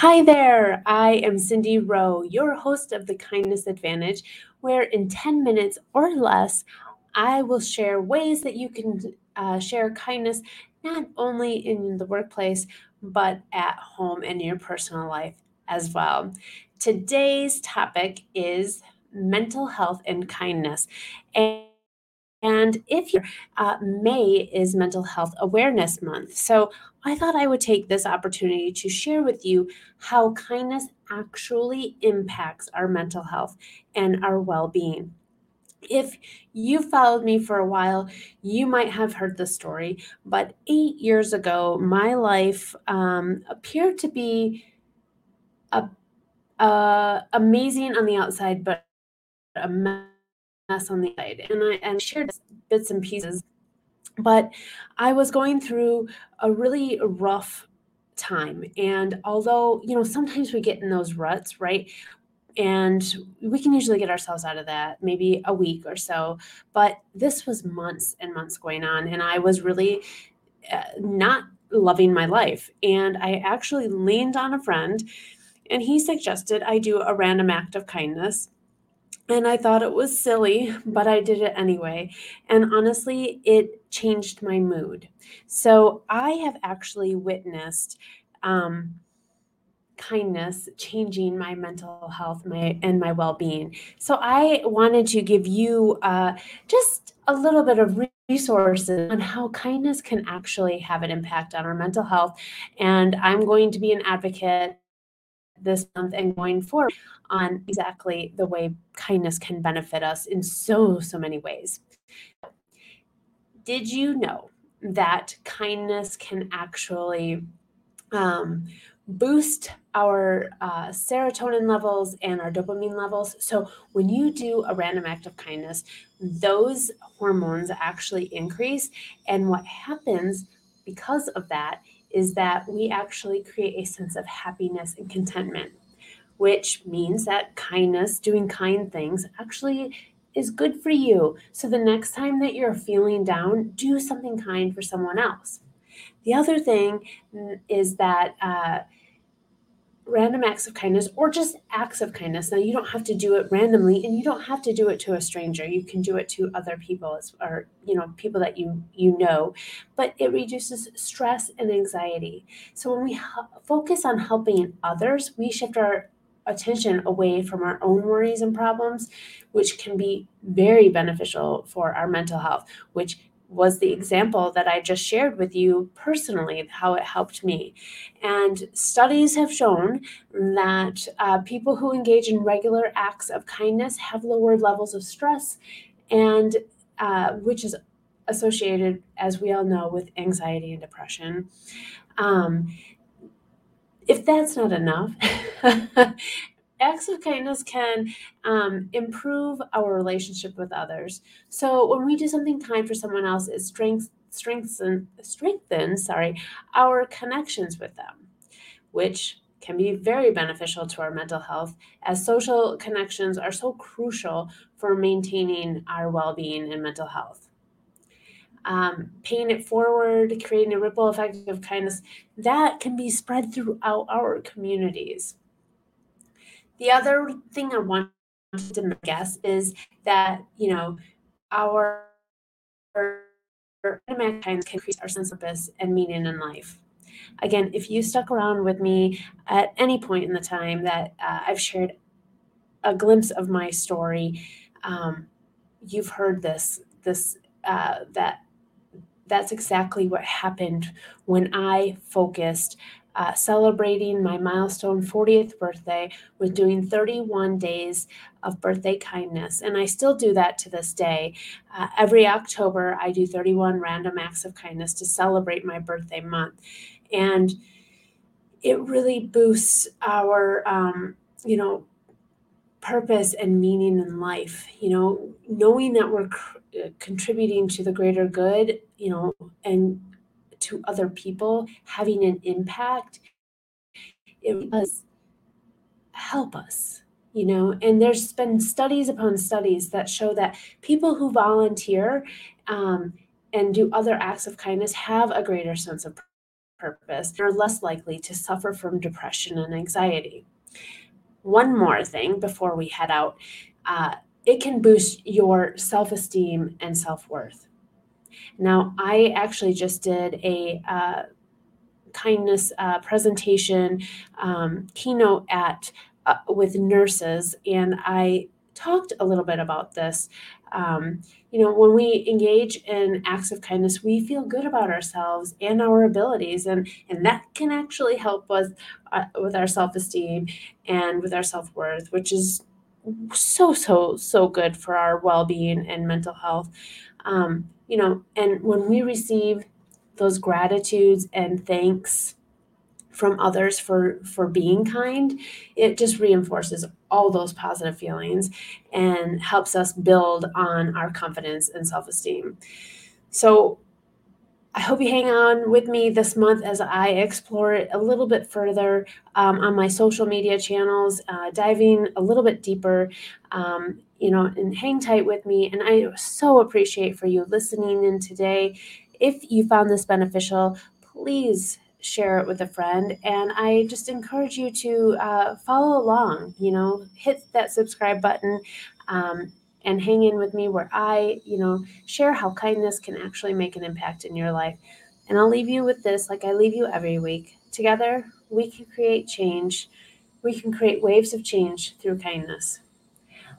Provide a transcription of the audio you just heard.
Hi there, I am Cindy Rowe, your host of the Kindness Advantage, where in 10 minutes or less, I will share ways that you can uh, share kindness not only in the workplace, but at home and in your personal life as well. Today's topic is mental health and kindness. And and if you're, uh, May is Mental Health Awareness Month. So I thought I would take this opportunity to share with you how kindness actually impacts our mental health and our well being. If you followed me for a while, you might have heard the story, but eight years ago, my life um, appeared to be a, a amazing on the outside, but a mess on the side. And I and shared bits and pieces. But I was going through a really rough time. And although, you know, sometimes we get in those ruts, right? And we can usually get ourselves out of that maybe a week or so. But this was months and months going on. And I was really uh, not loving my life. And I actually leaned on a friend and he suggested I do a random act of kindness and I thought it was silly, but I did it anyway. And honestly, it changed my mood. So I have actually witnessed um, kindness changing my mental health my and my well-being so i wanted to give you uh, just a little bit of resources on how kindness can actually have an impact on our mental health and i'm going to be an advocate this month and going forward on exactly the way kindness can benefit us in so, so many ways. Did you know that kindness can actually um, boost our uh, serotonin levels and our dopamine levels. So, when you do a random act of kindness, those hormones actually increase. And what happens because of that is that we actually create a sense of happiness and contentment, which means that kindness, doing kind things, actually is good for you. So the next time that you're feeling down, do something kind for someone else. The other thing is that uh, random acts of kindness or just acts of kindness. Now, you don't have to do it randomly and you don't have to do it to a stranger. You can do it to other people or, you know, people that you you know, but it reduces stress and anxiety. So when we focus on helping others, we shift our attention away from our own worries and problems, which can be very beneficial for our mental health, which was the example that I just shared with you personally, how it helped me. And studies have shown that uh, people who engage in regular acts of kindness have lower levels of stress, and uh, which is associated, as we all know, with anxiety and depression. Um, if that's not enough, acts of kindness can um, improve our relationship with others. So when we do something kind for someone else, it strengthens strengthen strengthens sorry our connections with them, which can be very beneficial to our mental health as social connections are so crucial for maintaining our well-being and mental health. Um, paying it forward, creating a ripple effect of kindness, that can be spread throughout our communities. The other thing I want to guess is that, you know, our kinds can increase our sense of purpose and meaning in life. Again, if you stuck around with me at any point in the time that uh, I've shared a glimpse of my story, um, you've heard this this uh, that that's exactly what happened when I focused uh, celebrating my milestone 40th birthday with doing 31 days of birthday kindness. And I still do that to this day. Uh, every October, I do 31 random acts of kindness to celebrate my birthday month. And it really boosts our, um, you know, purpose and meaning in life. You know, knowing that we're contributing to the greater good, you know, and to other people, having an impact, it does help us, you know. And there's been studies upon studies that show that people who volunteer um, and do other acts of kindness have a greater sense of purpose are less likely to suffer from depression and anxiety. One more thing before we head out uh, it can boost your self esteem and self worth. Now, I actually just did a uh, kindness uh, presentation um, keynote at uh, with nurses, and I talked a little bit about this. Um, you know, when we engage in acts of kindness, we feel good about ourselves and our abilities, and and that can actually help us uh, with our self esteem and with our self worth, which is so so so good for our well being and mental health. Um, you know, and when we receive those gratitudes and thanks from others for for being kind it just reinforces all those positive feelings and helps us build on our confidence and self-esteem. So I hope you hang on with me this month as I explore it a little bit further um, on my social media channels, uh, diving a little bit deeper, um, you know, and hang tight with me. And I so appreciate for you listening in today. If you found this beneficial, please share it with a friend. And I just encourage you to uh, follow along, you know, hit that subscribe button. Um, and hang in with me where I, you know, share how kindness can actually make an impact in your life. And I'll leave you with this like I leave you every week. Together, we can create change. We can create waves of change through kindness.